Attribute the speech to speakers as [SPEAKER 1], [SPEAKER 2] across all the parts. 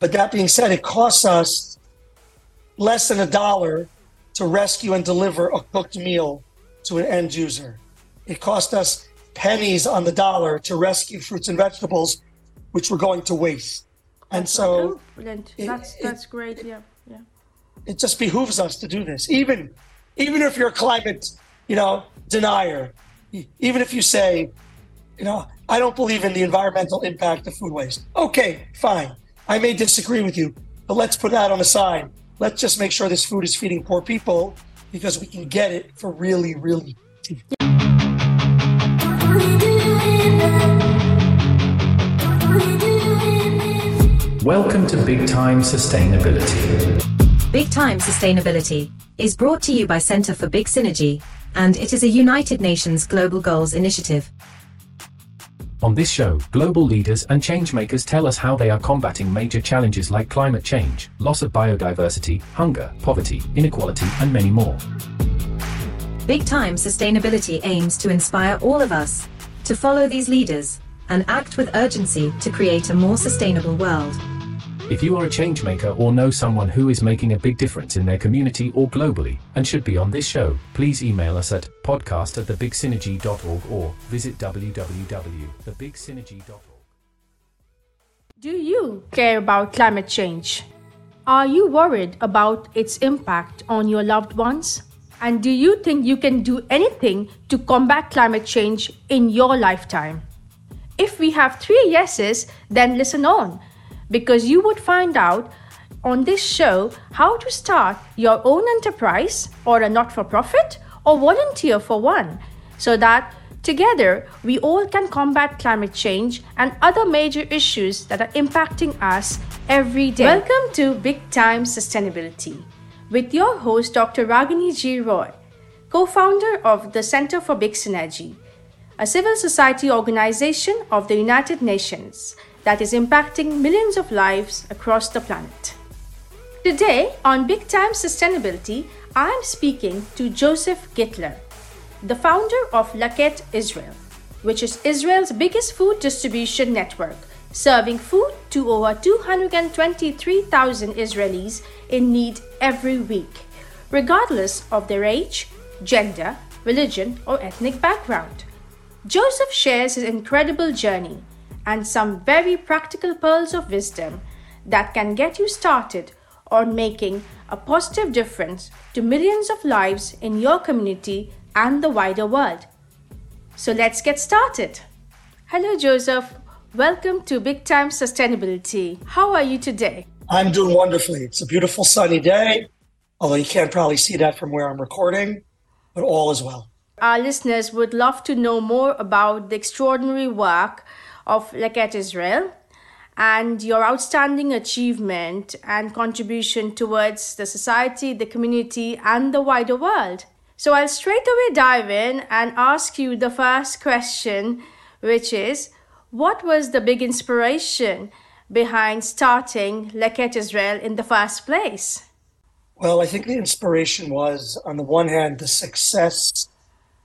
[SPEAKER 1] But that being said, it costs us less than a dollar to rescue and deliver a cooked meal to an end user. It cost us pennies on the dollar to rescue fruits and vegetables, which we're going to waste. And
[SPEAKER 2] That's
[SPEAKER 1] so
[SPEAKER 2] brilliant.
[SPEAKER 1] it-
[SPEAKER 2] that's
[SPEAKER 1] it-
[SPEAKER 2] that's great. Yeah, yeah.
[SPEAKER 1] it just behooves us to do this. Even even if you're a climate, you know, denier, even if you say, you know, I don't believe in the environmental impact of food waste. Okay, fine. I may disagree with you, but let's put that on the side. Let's just make sure this food is feeding poor people because we can get it for really, really cheap.
[SPEAKER 3] Welcome to Big Time Sustainability.
[SPEAKER 4] Big Time Sustainability is brought to you by Center for Big Synergy, and it is a United Nations Global Goals initiative.
[SPEAKER 3] On this show, global leaders and changemakers tell us how they are combating major challenges like climate change, loss of biodiversity, hunger, poverty, inequality, and many more.
[SPEAKER 4] Big Time Sustainability aims to inspire all of us to follow these leaders and act with urgency to create a more sustainable world.
[SPEAKER 3] If you are a changemaker or know someone who is making a big difference in their community or globally and should be on this show, please email us at podcast at thebigsynergy.org or visit www.thebigsynergy.org.
[SPEAKER 2] Do you care about climate change? Are you worried about its impact on your loved ones? And do you think you can do anything to combat climate change in your lifetime? If we have three yeses, then listen on, because you would find out on this show how to start your own enterprise or a not for profit or volunteer for one, so that together we all can combat climate change and other major issues that are impacting us every day. Welcome to Big Time Sustainability with your host, Dr. Ragini G. Roy, co founder of the Center for Big Synergy a civil society organization of the United Nations that is impacting millions of lives across the planet. Today, on Big Time Sustainability, I am speaking to Joseph Gitler, the founder of Leket Israel, which is Israel's biggest food distribution network, serving food to over 223,000 Israelis in need every week, regardless of their age, gender, religion, or ethnic background. Joseph shares his incredible journey and some very practical pearls of wisdom that can get you started on making a positive difference to millions of lives in your community and the wider world. So let's get started. Hello, Joseph. Welcome to Big Time Sustainability. How are you today?
[SPEAKER 1] I'm doing wonderfully. It's a beautiful sunny day, although you can't probably see that from where I'm recording, but all is well.
[SPEAKER 2] Our listeners would love to know more about the extraordinary work of Leket Israel and your outstanding achievement and contribution towards the society, the community, and the wider world. So I'll straight away dive in and ask you the first question, which is what was the big inspiration behind starting Leket Israel in the first place?
[SPEAKER 1] Well, I think the inspiration was, on the one hand, the success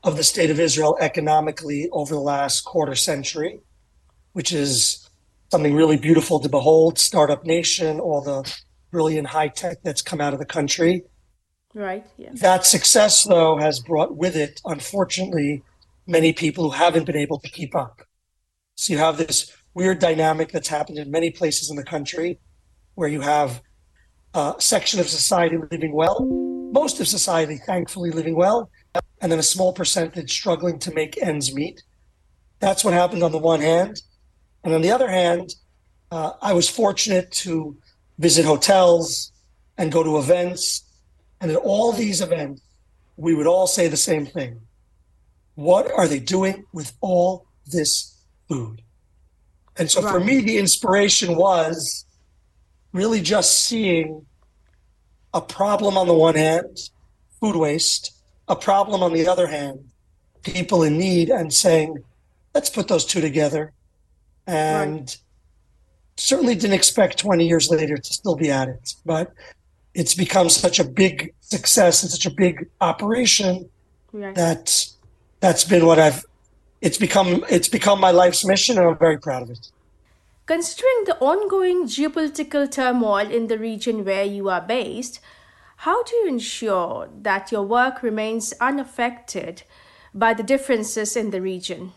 [SPEAKER 1] of the state of Israel economically over the last quarter century, which is something really beautiful to behold. Startup nation, all the brilliant high tech that's come out of the country.
[SPEAKER 2] Right, yeah.
[SPEAKER 1] That success, though, has brought with it, unfortunately, many people who haven't been able to keep up. So you have this weird dynamic that's happened in many places in the country where you have a section of society living well, most of society, thankfully, living well, and then a small percentage struggling to make ends meet. That's what happened on the one hand. And on the other hand, uh, I was fortunate to visit hotels and go to events. And at all these events, we would all say the same thing. What are they doing with all this food? And so for me, the inspiration was really just seeing a problem on the one hand, food waste, a problem on the other hand, people in need, and saying, let's put those two together. And certainly didn't expect 20 years later to still be at it, but it's become such a big success and such a big operation
[SPEAKER 2] Right.
[SPEAKER 1] that that's been what I've it's become it's become my life's mission and I'm very proud of it.
[SPEAKER 2] Considering the ongoing geopolitical turmoil in the region where you are based, how do you ensure that your work remains unaffected by the differences in the region?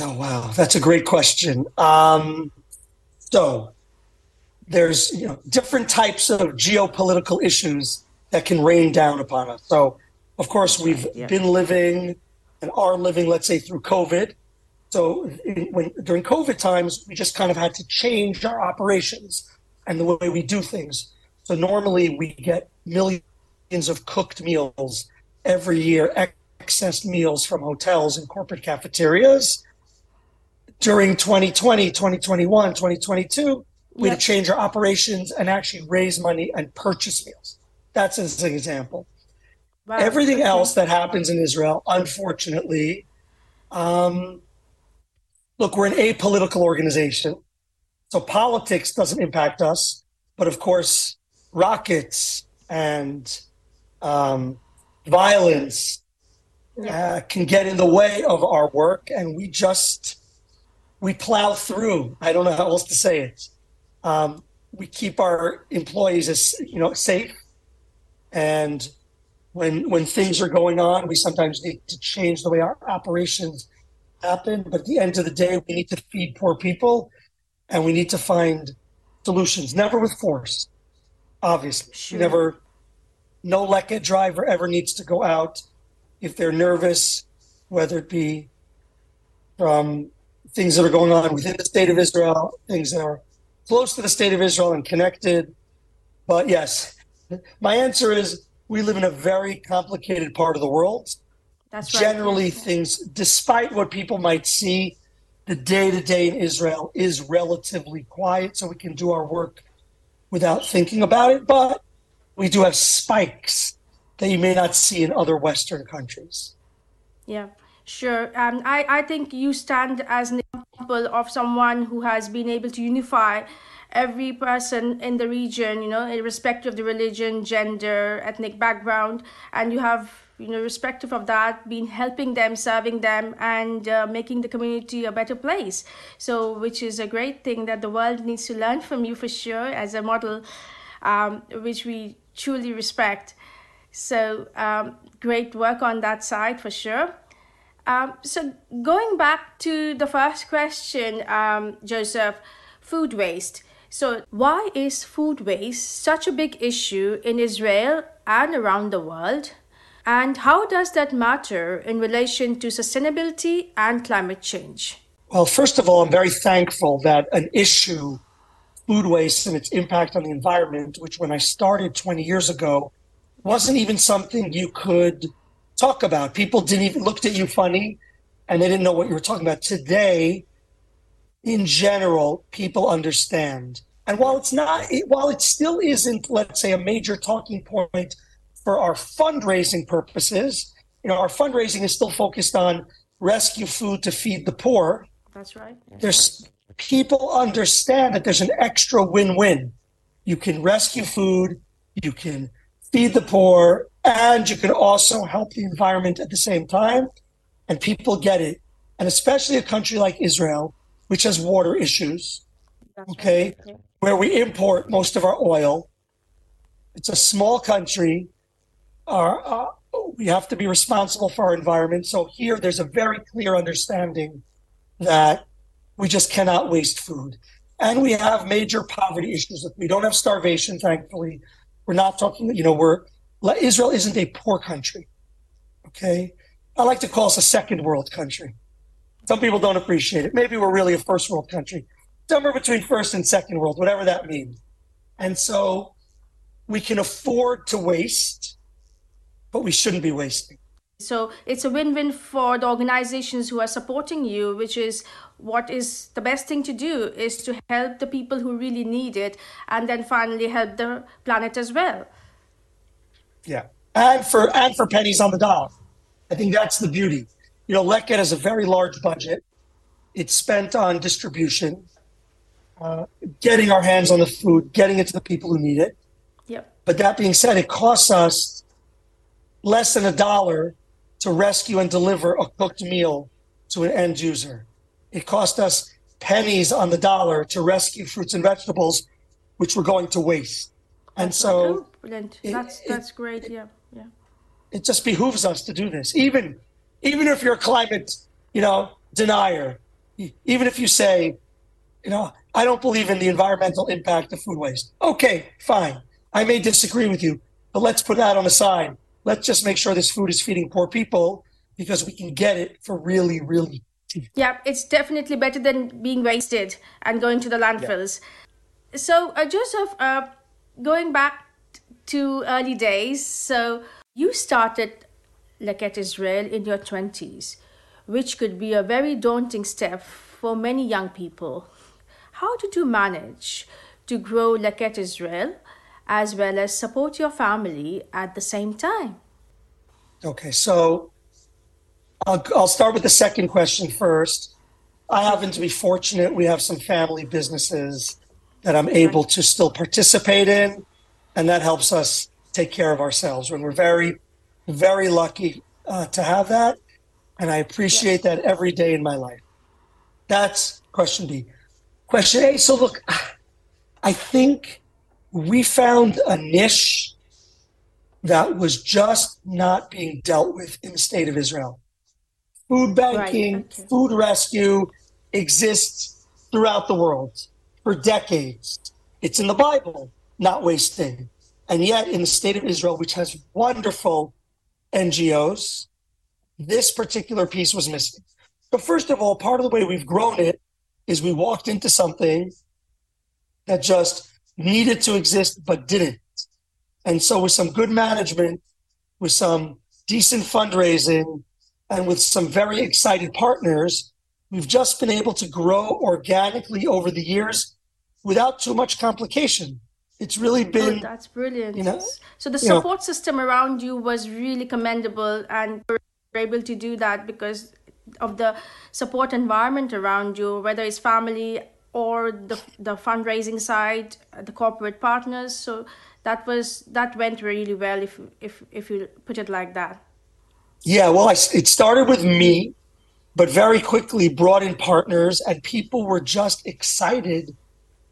[SPEAKER 1] Oh, wow. That's a great question. Um, so, there's you know different types of geopolitical issues that can rain down upon us. So, of course, we've
[SPEAKER 2] Yeah.
[SPEAKER 1] been living and are living, let's say, through COVID. So, in, when during COVID times, we just kind of had to change our operations and the way we do things. So, normally we get millions of cooked meals every year, excess meals from hotels and corporate cafeterias. During 2020, 2021, 2022, we had to change our operations and actually raise money and purchase meals. That's as an example.
[SPEAKER 2] Wow,
[SPEAKER 1] Everything else that happens in Israel, unfortunately, um, look, we're an apolitical organization. So politics doesn't impact us. But of course, rockets and um, violence uh, can get in the way of our work. And we just, we plow through. I don't know how else to say it. Um, we keep our employees as, you know, safe. And when when things are going on, we sometimes need to change the way our operations happen. But at the end of the day, we need to feed poor people, and we need to find solutions. Never with force, obviously.
[SPEAKER 2] Sure.
[SPEAKER 1] Never. No Leka driver ever needs to go out if they're nervous, whether it be from things that are going on within the state of Israel, things that are close to the state of Israel and connected. But yes, my answer is we live in a very complicated part of the world.
[SPEAKER 2] That's right.
[SPEAKER 1] Generally, things, despite what people might see, the day to day in Israel is relatively quiet, so we can do our work without thinking about it. But we do have spikes that you may not see in other Western countries.
[SPEAKER 2] Yeah, sure. Um, I, I think you stand as an example of someone who has been able to unify every person in the region, you know, irrespective of the religion, gender, ethnic background, and you have, you know, irrespective of that, been helping them, serving them, and uh, making the community a better place. So, which is a great thing that the world needs to learn from you for sure as a model, um, which we truly respect. So um, great work on that side for sure. Um, so going back to the first question, um, Joseph, food waste. So why is food waste such a big issue in Israel and around the world? And how does that matter in relation to sustainability and climate change?
[SPEAKER 1] Well, first of all, I'm very thankful that an issue, food waste and its impact on the environment, which when I started 20 years ago, wasn't even something you could talk about. People didn't even looked at you funny and they didn't know what you were talking about. Today, in general, people understand. And while it's not, it, while it still isn't, let's say, a major talking point for our fundraising purposes, you know, our fundraising is still focused on rescue food to feed the poor
[SPEAKER 2] That's right.
[SPEAKER 1] there's people understand that there's an extra win-win. You can rescue food, you can feed the poor, and you can also help the environment at the same time. And people get it. And especially a country like Israel, which has water issues, okay, where we import most of our oil. It's a small country. Our, uh, we have to be responsible for our environment. So here, there's a very clear understanding that we just cannot waste food. And we have major poverty issues. We don't have starvation, thankfully. We're not talking, you know, we're Israel isn't a poor country. Okay. I like to call us a second world country. Some people don't appreciate it. Maybe we're really a first world country, somewhere between first and second world, whatever that means. And so we can afford to waste, but we shouldn't be wasting.
[SPEAKER 2] So it's a win-win for the organizations who are supporting you, which is what is the best thing to do is to help the people who really need it and then finally help the planet as well.
[SPEAKER 1] Yeah. And for and for pennies on the dollar. I think that's the beauty. You know, Leket has a very large budget. It's spent on distribution, uh, getting our hands on the food, getting it to the people who need it.
[SPEAKER 2] Yep.
[SPEAKER 1] But that being said, it costs us less than a dollar to rescue and deliver a cooked meal to an end user. It cost us pennies on the dollar to rescue fruits and vegetables, which we're going to waste. And
[SPEAKER 2] That's
[SPEAKER 1] so
[SPEAKER 2] brilliant.
[SPEAKER 1] it-
[SPEAKER 2] that's
[SPEAKER 1] it-
[SPEAKER 2] that's great. Yeah, yeah.
[SPEAKER 1] it just behooves us to do this. Even even if you're a climate, you know, denier, even if you say, you know, I don't believe in the environmental impact of food waste. Okay, fine. I may disagree with you, but let's put that on the side. Let's just make sure this food is feeding poor people because we can get it for really, really.
[SPEAKER 2] Yeah, it's definitely better than being wasted and going to the landfills. So, uh, Joseph, uh, going back to early days, so you started Leket Israel in your 20s, which could be a very daunting step for many young people. How did you manage to grow Leket Israel as well as support your family at the same time?
[SPEAKER 1] Okay, so I'll, I'll start with the second question first. I happen to be fortunate. We have some family businesses that I'm able to still participate in, and that helps us take care of ourselves. And we're very, very lucky uh, to have that. And I appreciate that every day in my life. That's question B. Question A. So, look, I think we found a niche that was just not being dealt with in the state of Israel. Food banking,
[SPEAKER 2] okay.
[SPEAKER 1] food rescue exists throughout the world for decades. It's in the Bible, not wasting. And yet, in the state of Israel, which has wonderful NGOs, this particular piece was missing. But first of all, part of the way we've grown it is we walked into something that just needed to exist but didn't. And so, with some good management, with some decent fundraising, and with some very excited partners, we've just been able to grow organically over the years without too much complication. It's really
[SPEAKER 2] Oh,
[SPEAKER 1] been,
[SPEAKER 2] that's brilliant.
[SPEAKER 1] you know,
[SPEAKER 2] so the
[SPEAKER 1] you know-
[SPEAKER 2] support system around you was really commendable and you were able to do that because of the support environment around you, whether it's family or the the fundraising side, the corporate partners. So that was that went really well if if if you put it like that.
[SPEAKER 1] Yeah, well, I, it started with me, but very quickly brought in partners, and people were just excited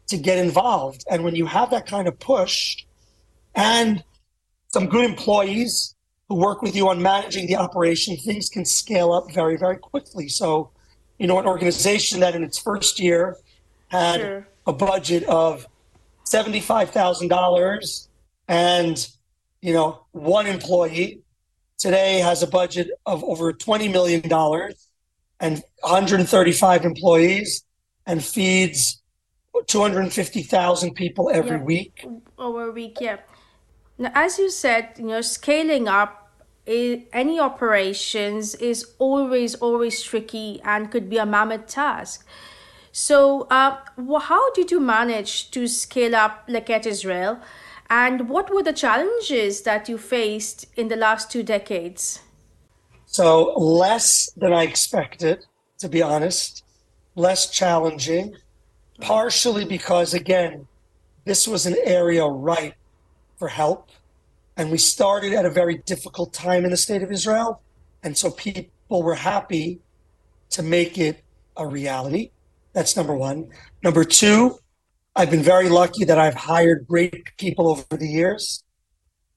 [SPEAKER 1] to get involved. And when you have that kind of push and some good employees who work with you on managing the operation, things can scale up very, very quickly. So, you know, an organization that in its first year had
[SPEAKER 2] Sure.
[SPEAKER 1] a budget of $75,000 and, you know, one employee today has a budget of over $20 million and 135 employees and feeds 250,000 people every
[SPEAKER 2] Yeah.
[SPEAKER 1] week.
[SPEAKER 2] over a week yeah now as you said you know scaling up any operations is always always tricky and could be a mammoth task so uh, how did you manage to scale up Leket Israel and what were the challenges that you faced in the last two decades
[SPEAKER 1] So less than I expected, to be honest, less challenging, partially because, again, this was an area ripe for help. And we started at a very difficult time in the state of Israel. And so people were happy to make it a reality. That's number one. Number two, I've been very lucky that I've hired great people over the years.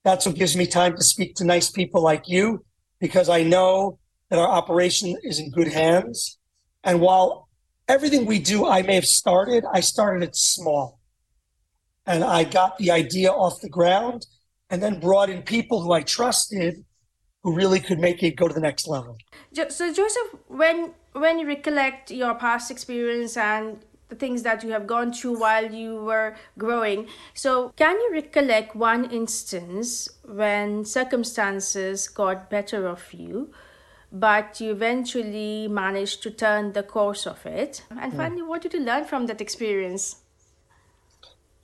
[SPEAKER 1] That's what gives me time to speak to nice people like you because I know that our operation is in good hands. And while everything we do, I may have started, I started it small. And I got the idea off the ground and then brought in people who I trusted who really could make it go to the next level.
[SPEAKER 2] So joseph when when you recollect your past experience and the things that you have gone through while you were growing. So can you recollect one instance when circumstances got better of you but you eventually managed to turn the course of it? And hmm. finally what did you learn from that experience?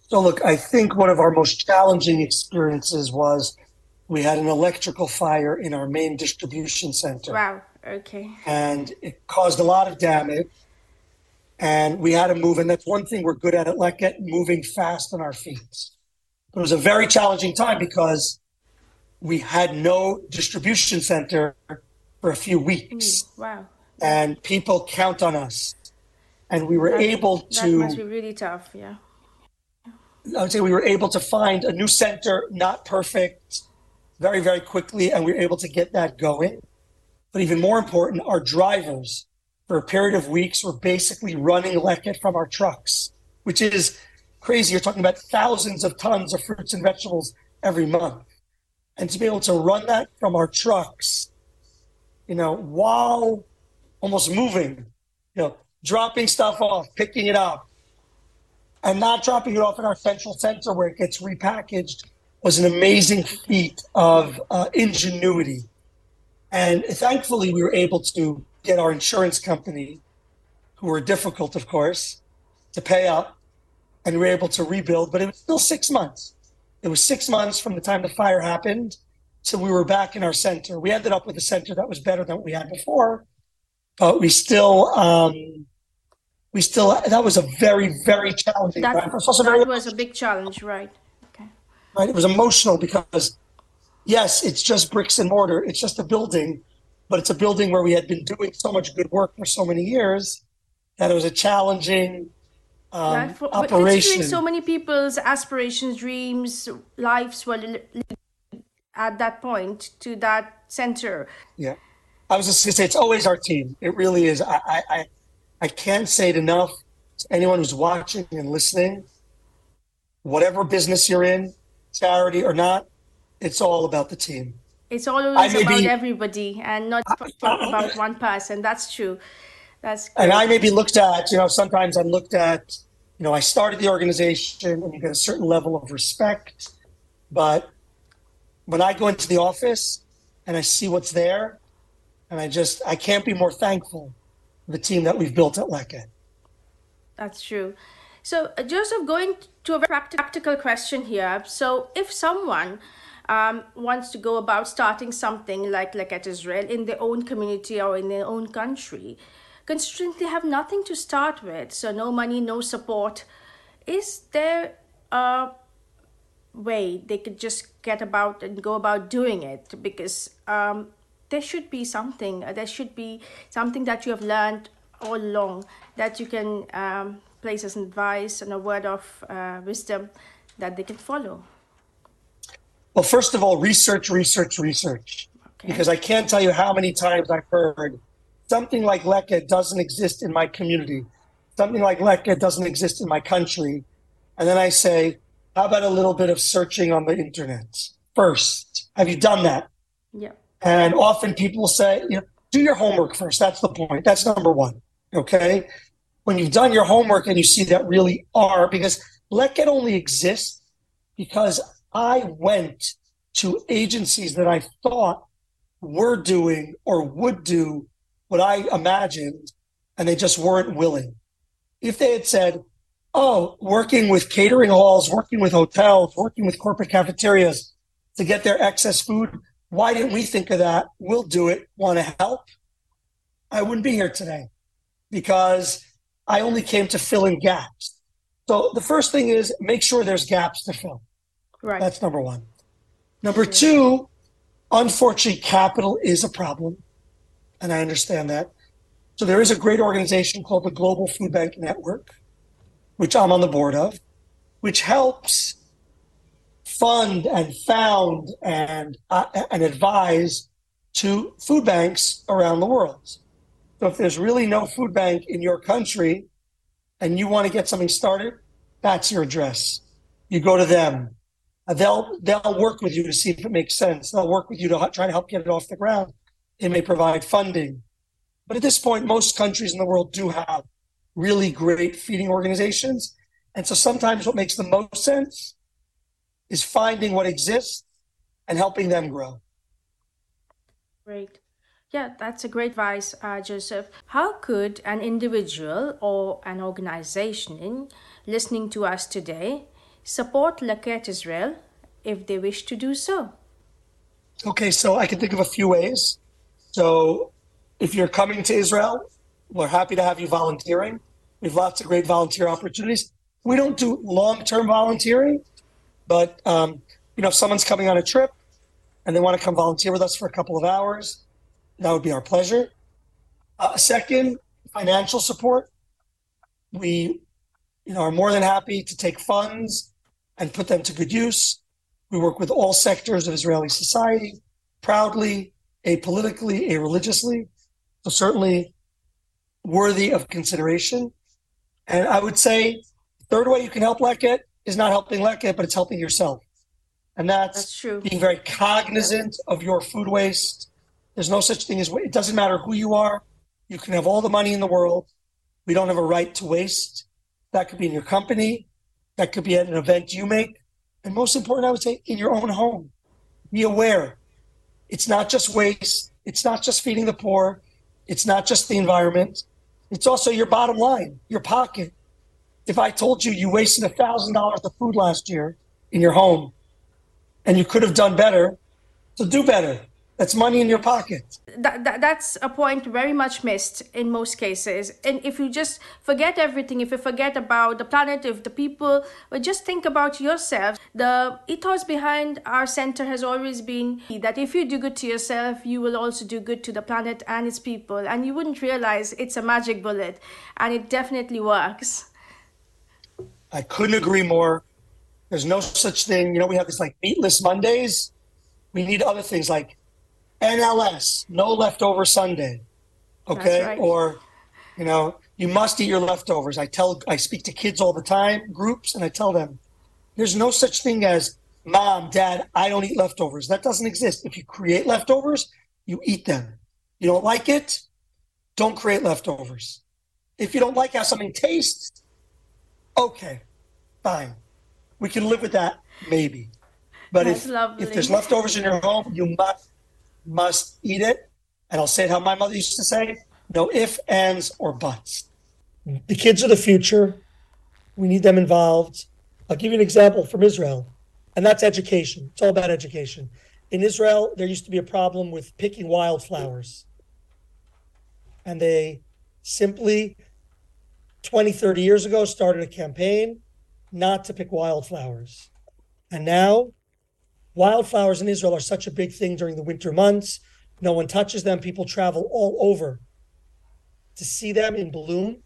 [SPEAKER 1] So, look, I think one of our most challenging experiences was we had an electrical fire in our main distribution center.
[SPEAKER 2] wow okay.
[SPEAKER 1] And it caused a lot of damage. And we had to move, and that's one thing we're good at at Leket, moving fast on our feet. But it was a very challenging time because we had no distribution center for a few weeks, mm,
[SPEAKER 2] wow
[SPEAKER 1] and people count on us. and we were
[SPEAKER 2] That,
[SPEAKER 1] able to.
[SPEAKER 2] that must be really tough. Yeah.
[SPEAKER 1] I would say we were able to find a new center, not perfect, very, very quickly, and we were able to get that going. But even more important, our drivers, for a period of weeks, were basically running Leket from our trucks, which is crazy. You're talking about thousands of tons of fruits and vegetables every month. And to be able to run that from our trucks, you know, while almost moving, you know, dropping stuff off, picking it up, and not dropping it off in our central center where it gets repackaged was an amazing feat of uh, ingenuity. And thankfully, we were able to get our insurance company, who were difficult, of course, to pay up, and we were able to rebuild. But it was still six months. It was six months from the time the fire happened till we were back in our center. We ended up with a center that was better than what we had before, but we still, um, we still, that was a very, very challenging
[SPEAKER 2] That
[SPEAKER 1] was
[SPEAKER 2] that was a big challenge, right? Okay.
[SPEAKER 1] right? It was emotional because, yes, it's just bricks and mortar. It's just a building, but it's a building where we had been doing so much good work for so many years that it was a challenging um,
[SPEAKER 2] Yeah, for, but considering
[SPEAKER 1] operation.
[SPEAKER 2] so many people's aspirations, dreams, lives were li- li- at that point to that center.
[SPEAKER 1] yeah, I was just gonna say it's always our team. It really is. I, I, I, I can't say it enough to anyone who's watching and listening. Whatever business you're in, charity or not, it's all about the team.
[SPEAKER 2] It's always about
[SPEAKER 1] be-
[SPEAKER 2] everybody and not about one person. That's true. That's
[SPEAKER 1] and
[SPEAKER 2] great.
[SPEAKER 1] I may be looked at, you know, sometimes I'm looked at, you know, I started the organization and you get a certain level of respect. But when I go into the office and I see what's there, and I just, I can't be more thankful for the team that we've built at Leket.
[SPEAKER 2] That's true. So, uh, Joseph, going to a very practical question here. So, if someone um, wants to go about starting something like Leket Israel in their own community or in their own country, they have nothing to start with, so no money, no support, is there a way they could just get about and go about doing it? Because um, there should be something, there should be something that you have learned all along that you can um, place as advice and a word of uh, wisdom that they can follow.
[SPEAKER 1] Well, first of all, research, research, research.
[SPEAKER 2] Okay.
[SPEAKER 1] Because I can't tell you how many times I've heard something like Leket doesn't exist in my community, something like Leket doesn't exist in my country. And then I say, how about a little bit of searching on the internet first? Have you done that?
[SPEAKER 2] Yeah.
[SPEAKER 1] And often people say, you know, do your homework first. That's the point. That's number one. Okay. When you've done your homework and you see that really are, because Leket only exists because I went to agencies that I thought were doing or would do what I imagined, and they just weren't willing. If they had said, oh, working with catering halls, working with hotels, working with corporate cafeterias to get their excess food, why didn't we think of that? We'll do it. Want to help? I wouldn't be here today because I only came to fill in gaps. So the first thing is make sure there's gaps to fill.
[SPEAKER 2] Right.
[SPEAKER 1] That's number one. Number two, unfortunately, capital is a problem. And I understand that. So there is a great organization called the Global Food Bank Network, which I'm on the board of, which helps fund and found and, uh, and advise to food banks around the world. So if there's really no food bank in your country and you want to get something started, that's your address. You go to them. Uh, They'll they'll work with you to see if it makes sense. They'll work with you to try to help get it off the ground. They may provide funding, but at this point, most countries in the world do have really great feeding organizations, and so sometimes what makes the most sense is finding what exists and helping them grow.
[SPEAKER 2] Great. Yeah, that's a great advice, uh, Joseph. How could an individual or an organization listening to us today support Leket Israel if they wish to do so?
[SPEAKER 1] Okay, so I can think of a few ways. So if you're coming to Israel, we're happy to have you volunteering. We have lots of great volunteer opportunities. We don't do long-term volunteering, but um, you know, if someone's coming on a trip and they want to come volunteer with us for a couple of hours, that would be our pleasure. Uh, second, financial support. we, you know, are more than happy to take funds and put them to good use. We work with all sectors of Israeli society, proudly, apolitically, areligiously. So certainly worthy of consideration. And I would say the third way you can help Leket is not helping Leket, but it's helping yourself. And that's,
[SPEAKER 2] That's true.
[SPEAKER 1] being very cognizant of your food waste. There's no such thing as it doesn't matter who you are. You can have all the money in the world. We don't have a right to waste. That could be in your company. That could be at an event you make. And most important, I would say, in your own home. Be aware. It's not just waste. It's not just feeding the poor. It's not just the environment. It's also your bottom line, your pocket. If I told you you wasted a thousand dollars of food last year in your home, and you could have done better, so do better. That's money in your pocket.
[SPEAKER 2] that, that that's a point very much missed in most cases and if you just forget everything if you forget about the planet if the people just think about yourself the ethos behind our center has always been that if you do good to yourself you will also do good to the planet and its people and you wouldn't realize it's a magic bullet and it definitely works
[SPEAKER 1] I couldn't agree more. There's no such thing. You know, we have this like meatless Mondays. We need other things like NLS, no leftover Sunday. Okay.
[SPEAKER 2] Right.
[SPEAKER 1] Or, you know, you must eat your leftovers. I tell, I speak to kids all the time, groups, and I tell them there's no such thing as mom, dad, I don't eat leftovers. That doesn't exist. If you create leftovers, you eat them. You don't like it, don't create leftovers. If you don't like how something tastes, okay, fine. We can live with that, maybe. But
[SPEAKER 2] That's
[SPEAKER 1] if,
[SPEAKER 2] lovely.
[SPEAKER 1] if there's leftovers in your home, you must must eat it. And I'll say it how my mother used to say: no ifs, ands, or buts. The kids are the future. We need them involved. I'll give you an example from Israel, and that's education. It's all about education. In Israel, there used to be a problem with picking wildflowers. And they simply 20, 30 years ago started a campaign not to pick wildflowers. And now, wildflowers in Israel are such a big thing during the winter months. No one touches them. People travel all over to see them in bloom.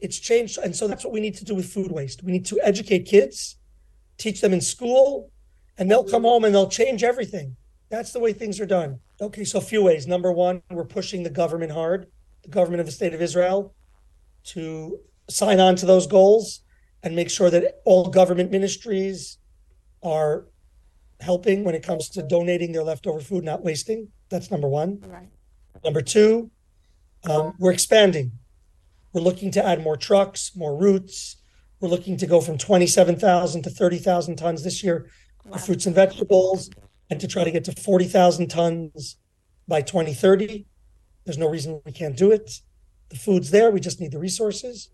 [SPEAKER 1] It's changed. And so that's what we need to do with food waste. We need to educate kids, teach them in school, and they'll come home and they'll change everything. That's the way things are done. Okay, so a few ways. Number one, we're pushing the government hard, the government of the state of Israel, to sign on to those goals and make sure that all government ministries are helping when it comes to donating their leftover food, not wasting. That's number one.
[SPEAKER 2] right
[SPEAKER 1] Number two, um, we're expanding. We're looking to add more trucks, more routes. We're looking to go from 27,000 to 30,000 tons this year of fruits and vegetables and to try to get to 40,000 tons by 2030. There's no reason we can't do it. The food's there, we just need the resources.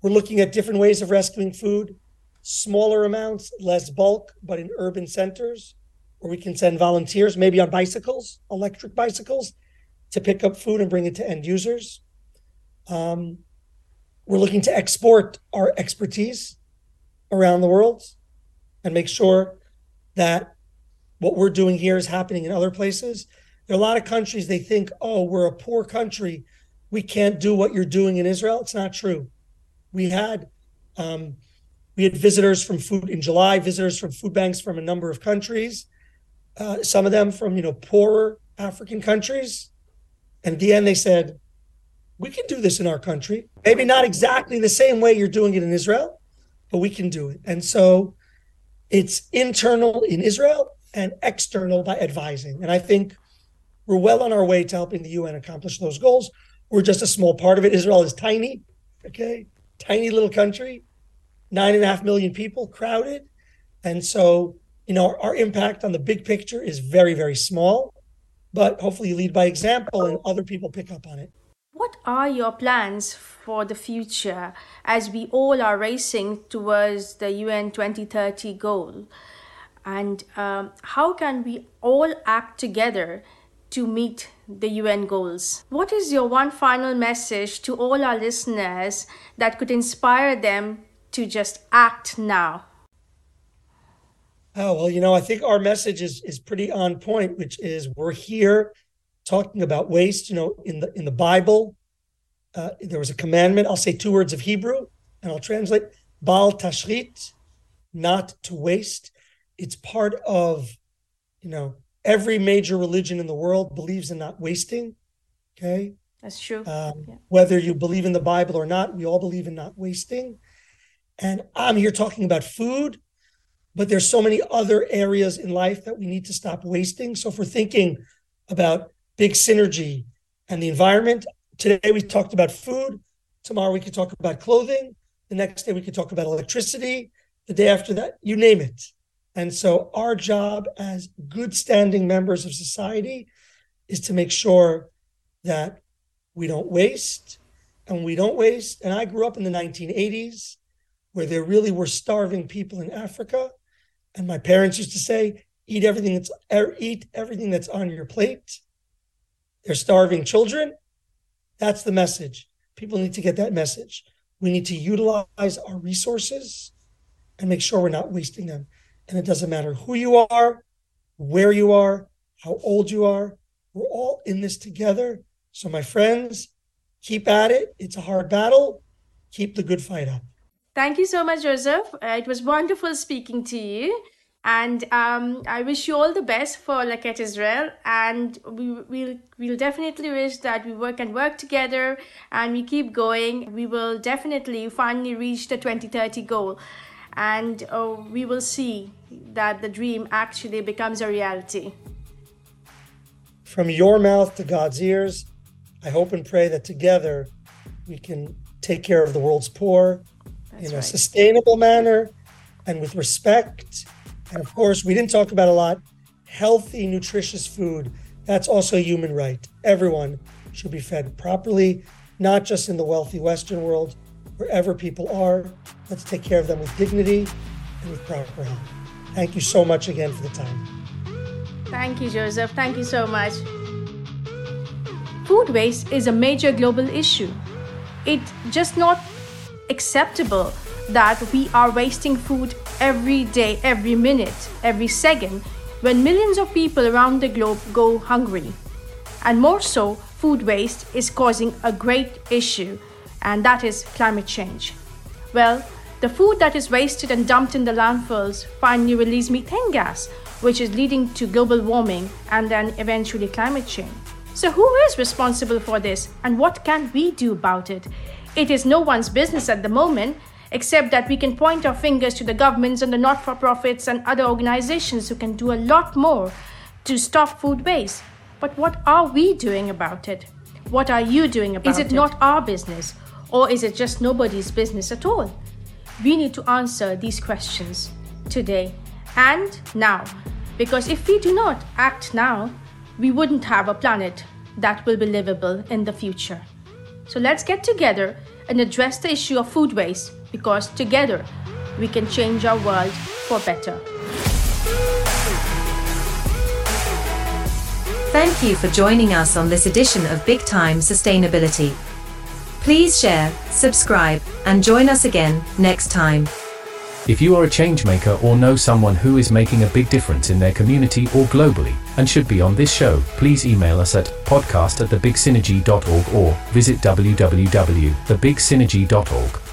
[SPEAKER 1] We're looking at different ways of rescuing food, smaller amounts, less bulk, but in urban centers where we can send volunteers, maybe on bicycles, electric bicycles, to pick up food and bring it to end users. Um, we're looking to export our expertise around the world and make sure that what we're doing here is happening in other places. There are a lot of countries they think, oh, we're a poor country. We can't do what you're doing in Israel. It's not true. We had um, we had visitors from food in July, visitors from food banks from a number of countries, uh, some of them from you know poorer African countries. And at the end, they said, "We can do this in our country. Maybe not exactly the same way you're doing it in Israel, but we can do it." And so, it's internal in Israel and external by advising. And I think we're well on our way to helping the UN accomplish those goals. We're just a small part of it. Israel is tiny, okay, tiny little country, nine and a half million people, crowded, and so you know our, our impact on the big picture is very, very small. But hopefully, you lead by example, and other people pick up on it.
[SPEAKER 2] What are your plans for the future as we all are racing towards the UN 2030 goal? And um, how can we all act together to meet the UN goals? What is your one final message to all our listeners that could inspire them to just act now?
[SPEAKER 1] Oh well, you know, I think our message is is pretty on point, which is we're here talking about waste. You know, in the in the Bible, uh, there was a commandment. I'll say two words of Hebrew and I'll translate Bal Tashchit, not to waste. It's part of, you know, every major religion in the world believes in not wasting. Okay.
[SPEAKER 2] That's true.
[SPEAKER 1] Um, yeah. Whether you believe in the Bible or not, we all believe in not wasting. And I'm here talking about food, but there's so many other areas in life that we need to stop wasting. So if we're thinking about big synergy and the environment, today we talked about food. Tomorrow we could talk about clothing. The next day we could talk about electricity. The day after that, you name it. And so our job as good standing members of society is to make sure that we don't waste and we don't waste. And I grew up in the 1980s where there really were starving people in Africa. And my parents used to say, eat everything that's er, eat everything that's on your plate. They're starving children. That's the message. People need to get that message. We need to utilize our resources and make sure we're not wasting them. And it doesn't matter who you are, where you are, how old you are. We're all in this together. So, my friends, keep at it. It's a hard battle. Keep the good fight up.
[SPEAKER 2] Thank you so much, Joseph. Uh, it was wonderful speaking to you. And um, I wish you all the best for Leket Israel. And we, will we'll definitely wish that we work and work together and we keep going. We will definitely finally reach the 2030 goal. And uh, we will see that the dream actually becomes a reality.
[SPEAKER 1] From your mouth to God's ears, I hope and pray that together we can take care of the world's poor That's in a sustainable manner and with respect. And of course, we didn't talk about a lot healthy, nutritious food. That's also a human right. Everyone should be fed properly, not just in the wealthy Western world, wherever people are. Let's take care of them with dignity and with proper health. Thank you so much again for the time.
[SPEAKER 2] Thank you, Joseph. Thank you so much. Food waste is a major global issue. It's just not acceptable that we are wasting food every day, every minute, every second when millions of people around the globe go hungry. And more so, food waste is causing a great issue, and that is climate change. Well, the food that is wasted and dumped in the landfills finally release methane gas, which is leading to global warming and then eventually climate change. So, who is responsible for this and what can we do about it? It is no one's business at the moment, except that we can point our fingers to the governments and the not for profits and other organizations who can do a lot more to stop food waste. But what are we doing about it? What are you doing about it? Is it, it not our business? Or is it just nobody's business at all? We need to answer these questions today and now. Because if we do not act now, we wouldn't have a planet that will be livable in the future. So let's get together and address the issue of food waste because together we can change our world for better.
[SPEAKER 4] Thank you for joining us on this edition of Big Time Sustainability. Please share, subscribe, and join us again next time.
[SPEAKER 3] If you are a changemaker or know someone who is making a big difference in their community or globally and should be on this show, please email us at podcast at thebigsynergy.org or visit www.thebigsynergy.org.